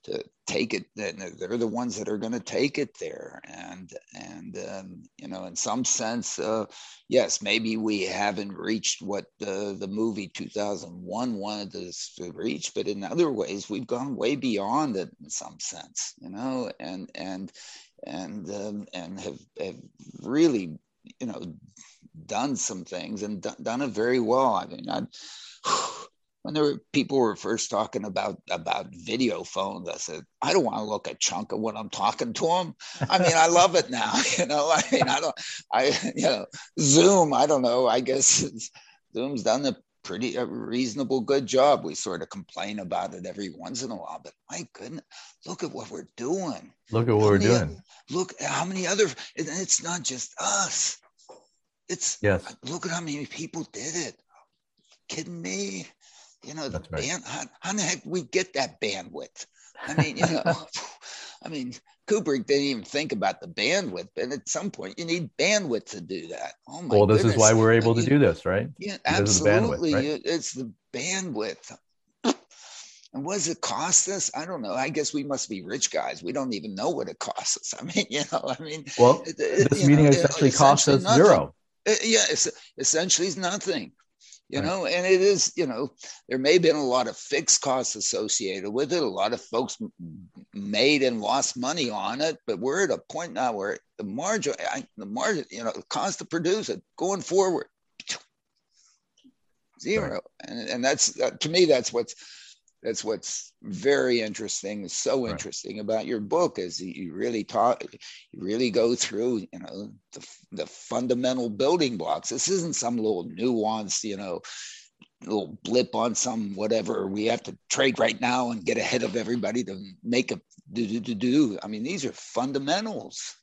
to take it they're the ones that are going to take it there. And and um, you know in some sense uh, yes maybe we haven't reached what the the movie 2001 wanted us to reach but in other ways we've gone way beyond it in some sense you know and and and um, and have, have really you know done some things and done, done it very well. I mean i when there were people were first talking about about video phones, I said, I don't want to look at Chunka when I'm talking to them. I mean, I love it now. You know, I mean, I don't, I you know, Zoom. I don't know. I guess Zoom's done a pretty a reasonable good job. We sort of complain about it every once in a while, but my goodness, look at what we're doing. Look at what how we're doing. look at how many other. And it's not just us. It's yes. Look at how many people did it. Kidding me? You know, the right. band, how, how the heck we get that bandwidth? I mean, you know, I mean, Kubrick didn't even think about the bandwidth, but at some point you need bandwidth to do that. Oh my Well, this goodness. is why we're able I mean, to do this, right? Yeah, because absolutely. The bandwidth, right? It's the bandwidth. And what does it cost us? I don't know. I guess we must be rich guys. We don't even know what it costs us. I mean, you know, I mean, well, this meeting know, essentially cost us nothing. zero. Uh, yeah, it's essentially nothing you right. know and it is you know there may have been a lot of fixed costs associated with it a lot of folks made and lost money on it but we're at a point now where the margin the margin you know the cost to produce it going forward zero right. and, and that's uh, to me that's what's that's what's very interesting so interesting right. about your book is you really talk you really go through you know the, the fundamental building blocks. This isn't some little nuance you know little blip on some whatever we have to trade right now and get ahead of everybody to make a do do do do. I mean these are fundamentals.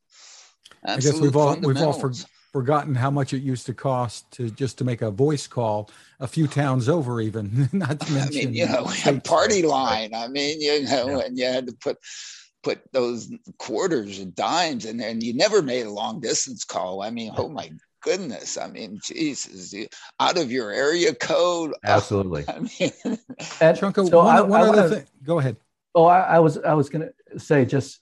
Absolute I guess we've all we've all for, forgotten how much it used to cost to just to make a voice call a few towns over even not to mention I mean, you know a party line. I mean you know yeah. and you had to put put those quarters and dimes and then you never made a long distance call. I mean oh my goodness. I mean jesus you, out of your area code. Absolutely. I mean and Chunka, so one, I, one I other wanna, thing go ahead. Oh I, I was i was gonna say just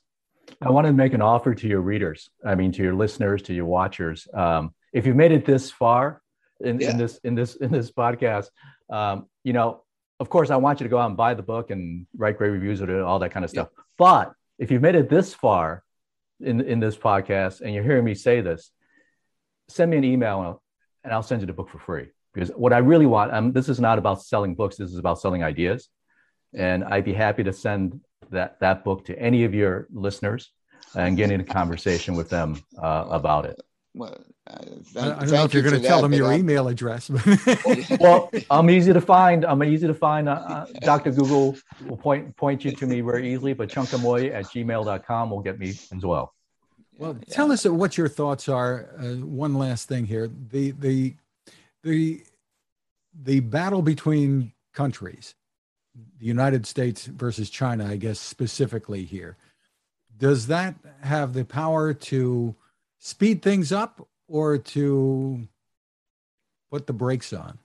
I want to make an offer to your readers. I mean, to your listeners, to your watchers. Um, if you've made it this far in, yeah. in this in this in this podcast, um, you know, of course, I want you to go out and buy the book and write great reviews of it, all that kind of stuff. Yeah. But if you've made it this far, in in this podcast and you're hearing me say this, send me an email and I'll send you the book for free. Because what I really want, um, this is not about selling books. This is about selling ideas, and I'd be happy to send that that book to any of your listeners and get in a conversation with them uh, about it. Well, uh, thank, I don't know if you're going to tell them your i email address. well, I'm easy to find. I'm easy to find. Uh, uh Dr. Google will point point you to me very easily, but chunkamui at gmail.com will get me as well. Well, yeah. tell us what your thoughts are. Uh, one last thing here: the the the the battle between countries, the United States versus China, I guess specifically here. Does that have the power to speed things up or to put the brakes on?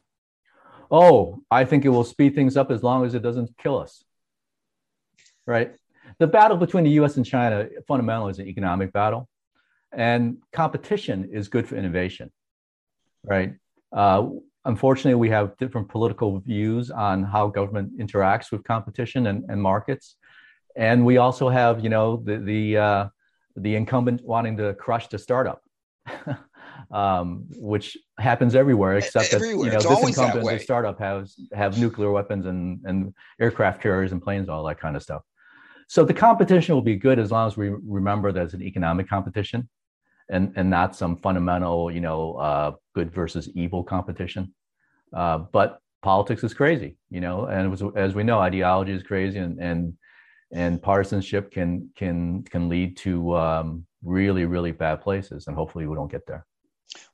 Oh, I think it will speed things up as long as it doesn't kill us. Right? The battle between the US and China fundamentally is an economic battle, and competition is good for innovation. Right? Uh, unfortunately, we have different political views on how government interacts with competition and, and markets. And we also have, you know, the, the uh, the incumbent wanting to crush the startup, um, which happens everywhere except everywhere. that you know it's this incumbent, the startup has have nuclear weapons and and aircraft carriers and planes, all that kind of stuff. So the competition will be good as long as we remember that it's an economic competition, and and not some fundamental, you know, uh, good versus evil competition. Uh, but politics is crazy, you know, and was, as we know, ideology is crazy, and and and partisanship can can can lead to um, really really bad places and hopefully we don't get there.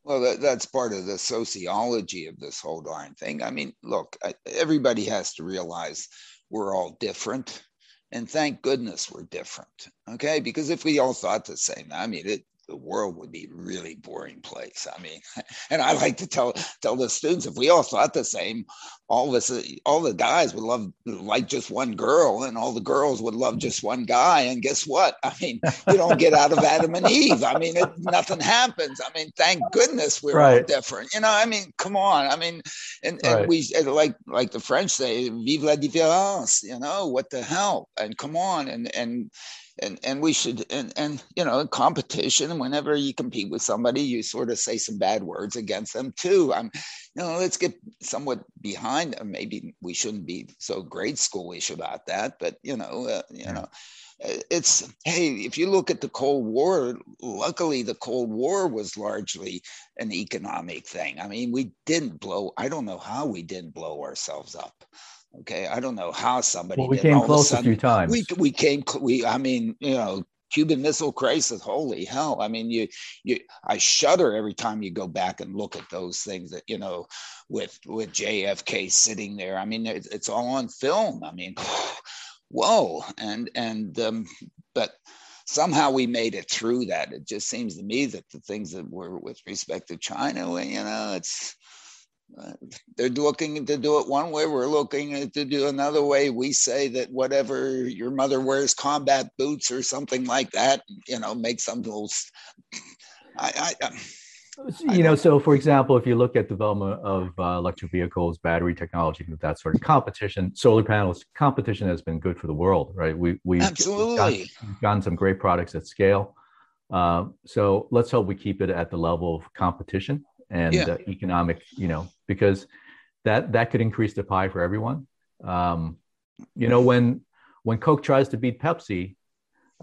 Well that, that's part of the sociology of this whole darn thing. I mean look everybody has to realize we're all different and thank goodness we're different okay? Because if we all thought the same i mean it the world would be a really boring place. I mean, and I like to tell tell the students if we all thought the same, all of us, all the guys would love like just one girl, and all the girls would love just one guy. And guess what? I mean, you don't get out of Adam and Eve. I mean, it, nothing happens. I mean, thank goodness we're right. all different. You know, I mean, come on. I mean, and, and right. we like like the French say, "Vive la différence." You know, what the hell? And come on, and and and and we should and and you know competition whenever you compete with somebody you sort of say some bad words against them too. I'm you know let's get somewhat behind them. Maybe we shouldn't be so grade schoolish about that but you know uh, you yeah. know it's hey if you look at the cold war luckily the cold war was largely an economic thing. I mean we didn't blow i don't know how we didn't blow ourselves up Okay, I don't know how somebody. Well, we came close a, sudden, a few times. We we came. We I mean, you know, Cuban Missile Crisis. Holy hell! I mean, you you. I shudder every time you go back and look at those things that you know, with with JFK sitting there. I mean, it's, it's all on film. I mean, whoa! And and um, but somehow we made it through that. It just seems to me that the things that were with respect to China, you know, it's they're looking to do it one way we're looking to do another way. We say that whatever your mother wears combat boots or something like that you know make some those I, I, you know so for example if you look at development of uh, electric vehicles battery technology that sort of competition solar panels competition has been good for the world right? We we absolutely. gotten, gotten some great products at scale. Uh, so let's hope we keep it at the level of competition and yeah. uh, economic, you know, because that that could increase the pie for everyone. Um, you know, when when Coke tries to beat Pepsi,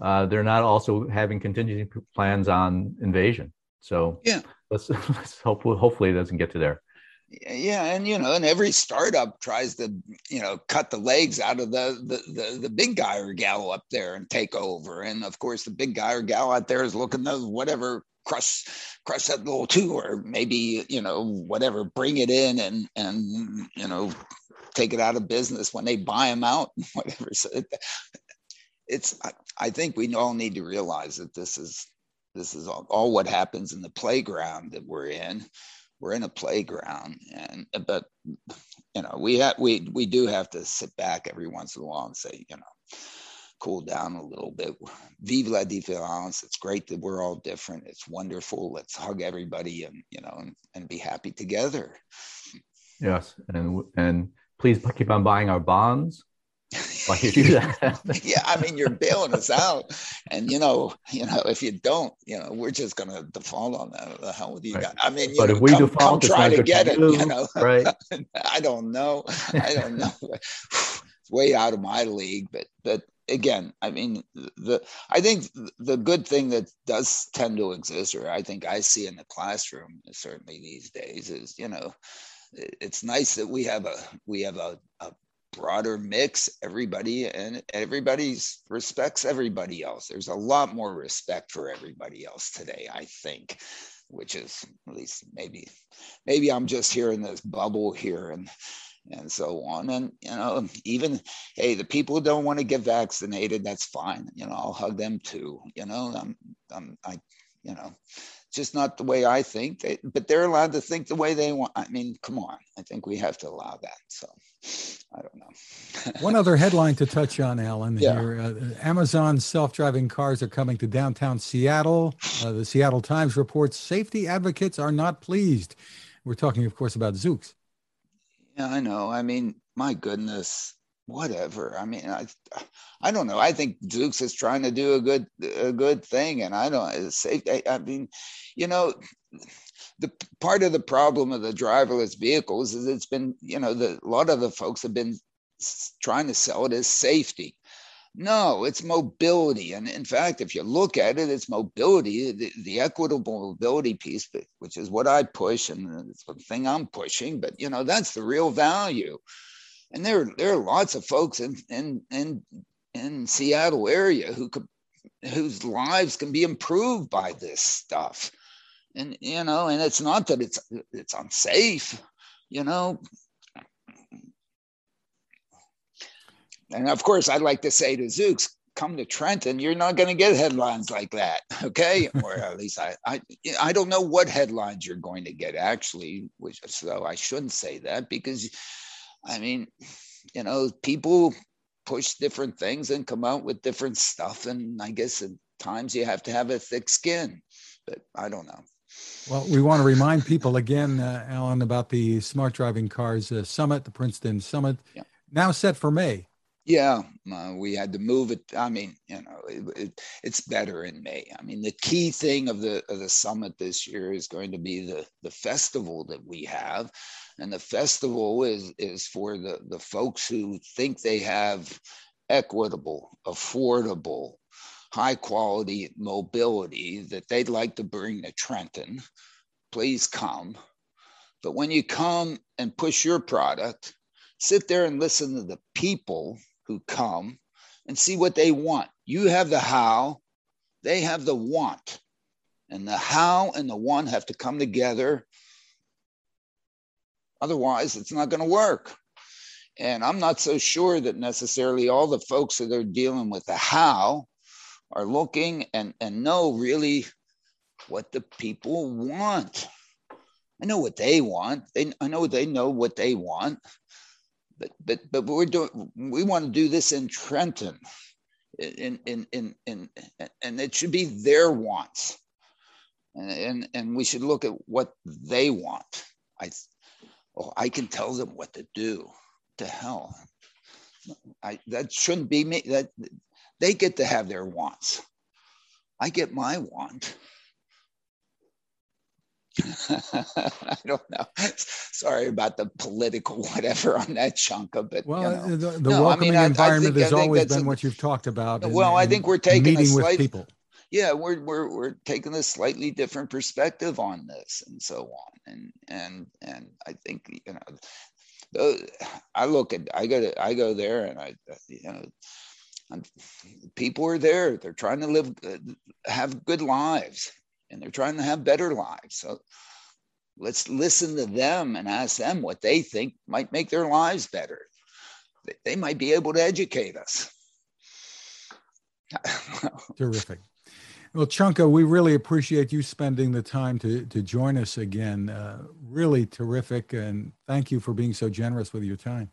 uh, they're not also having contingency plans on invasion. So yeah, let's let's hope hopefully it doesn't get to there. Yeah, and you know, and every startup tries to, you know, cut the legs out of the the the, the big guy or gal up there and take over. And of course, the big guy or gal out there is looking to whatever crush crush that little too or maybe you know whatever bring it in and and you know take it out of business when they buy them out whatever. So it, it's I, I, think we all need to realize that this is this is all, all what happens in the playground that we're in. We're in a playground and but you know we have we we do have to sit back every once in a while and say you know cool down a little bit. Vive la différence. It's great that we're all different. It's wonderful. Let's hug everybody and you know and, and be happy together. Yes, and and please keep on buying our bonds. Why you do that? yeah, I mean, you're bailing us out, and you know, you know, if you don't, you know, we're just going to default on that. The hell with you right. guys? I mean, but know, if we come, default, come try to get it. You know, right? I don't know. I don't know. it's way out of my league, but but again, I mean, the I think the good thing that does tend to exist, or I think I see in the classroom, certainly these days, is you know, it's nice that we have a we have a, a broader mix. Everybody and everybody respects everybody else. There's a lot more respect for everybody else today i think which is at least maybe maybe i'm just here in this bubble here and and so on. And you know, even hey, the people who don't want to get vaccinated, that's fine. You know, I'll hug them too. You know, I'm, I'm I, you know, just not the way I think. They, but they're allowed to think the way they want. I mean, come on. I think we have to allow that. So, I don't know. One other headline to touch on, Alan. Yeah. Here, uh, Amazon self-driving cars are coming to downtown Seattle. Uh, the Seattle Times reports safety advocates are not pleased. We're talking, of course, about Zoox. Yeah, I know. I mean, my goodness, whatever. I mean, I, I don't know. I think Zoox is trying to do a good, a good thing, and I don't say. I, I mean, you know, the part of the problem of the driverless vehicles is it's been, you know, the a lot of the folks have been trying to sell it as safety. No, it's mobility. And in fact, if you look at it, it's mobility, the, the, equitable mobility piece, which is what I push and it's the thing I'm pushing, but you know, that's the real value. And there, there are lots of folks in, in, in, in Seattle area who could, whose lives can be improved by this stuff. And, you know, and it's not that it's, it's unsafe, you know, And of course, I'd like to say to Zoox, come to Trenton, you're not going to get headlines like that. Okay. or at least I, I, I don't know what headlines you're going to get actually, which, so I shouldn't say that because I mean, you know, people push different things and come out with different stuff. And I guess at times you have to have a thick skin, but I don't know. Well, we want to remind people again, uh, Alan, about the smart driving cars uh, summit, the Princeton Summit, yeah. now set for May. Yeah, uh, we had to move it. I mean, you know, it, it, it's better in May. I mean, the key thing of the of the summit this year is going to be the the festival that we have, and the festival is is for the the folks who think they have equitable, affordable, high quality mobility that they'd like to bring to Trenton. Please come. But when you come and push your product, sit there and listen to the people who come and see what they want. You have the how, they have the want. And the how and the want have to come together. Otherwise, it's not going to work. And I'm not so sure that necessarily all the folks that are dealing with the how are looking and, and know really what the people want. I know what they want. They, I know they know what they want but but but we're doing we want to do this in Trenton. In in in in and it should be their wants. And and, and we should look at what they want. I oh I can tell them what to do. To hell? I that shouldn't be me. That they get to have their wants. I get my want I don't know. Sorry about the political whatever on that chunka, but well, you know. the, the no, welcoming I mean, environment I, I has always been a, what you've talked about. Well, in, I think we're taking meeting slight, with people. Yeah, we're we're we're taking a slightly different perspective on this, and so on, and and and I think you know, I look at I go to I go there, and I you know. people are there. They're trying to live, uh, have good lives, and they're trying to have better lives. So let's listen to them and ask them what they think might make their lives better. They might be able to educate us. Terrific. Well, Chunka, we really appreciate you spending the time to, to join us again. Uh, really terrific. And thank you for being so generous with your time.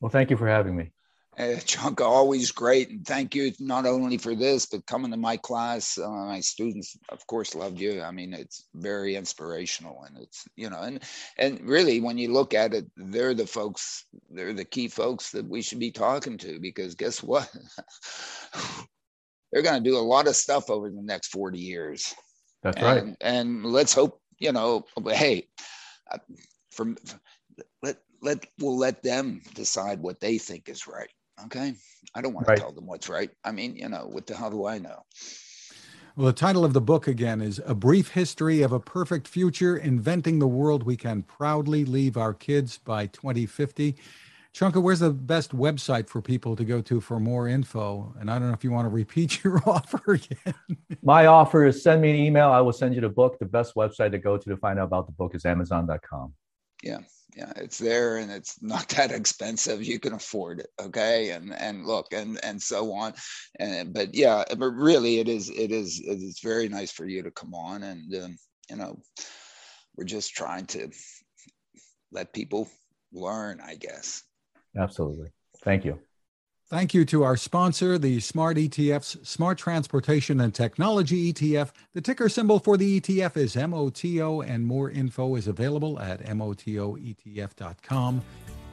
Well, thank you for having me. Uh, Chunka, always great, and thank you not only for this, but coming to my class. Uh, my students, of course, loved you. I mean, it's very inspirational, and it's you know, and and really, when you look at it, they're the folks, they're the key folks that we should be talking to because guess what? they're going to do a lot of stuff over the next forty years. That's and, right. And let's hope, you know, hey, uh, from let let we'll let them decide what they think is right Okay. I don't want right. to tell them what's right. I mean, you know, what the hell do I know? Well, the title of the book again is A Brief History of a Perfect Future Inventing the World We Can Proudly Leave Our Kids by 2050. Chunka, where's the best website for people to go to for more info? And I don't know if you want to repeat your offer again. My offer is send me an email. I will send you the book. The best website to go to to find out about the book is amazon.com. Yeah yeah it's there and it's not that expensive. You can afford it okay? And and look and and so on. And but yeah but really it is it is it's very nice for you to come on and um, you know we're just trying to let people learn i guess. Absolutely. Thank you Thank you to our sponsor, the Smart ETF's Smart Transportation and Technology ETF. The ticker symbol for the ETF is MOTO, and more info is available at MOTOETF.com.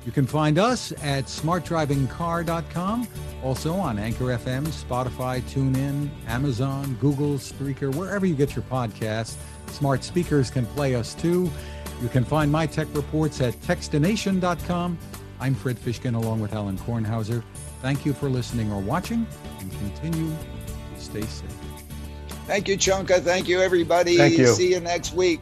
You can find us at smartdrivingcar.com, also on Anchor FM, Spotify, TuneIn, Amazon, Google, Spreaker, wherever you get your podcasts. Smart speakers can play us too. You can find my tech reports at techstination.com. I'm Fred Fishkin along with Alain Kornhauser. Thank you for listening or watching and continue to stay safe. Thank you, Chunka. Thank you, everybody. Thank you. See you next week.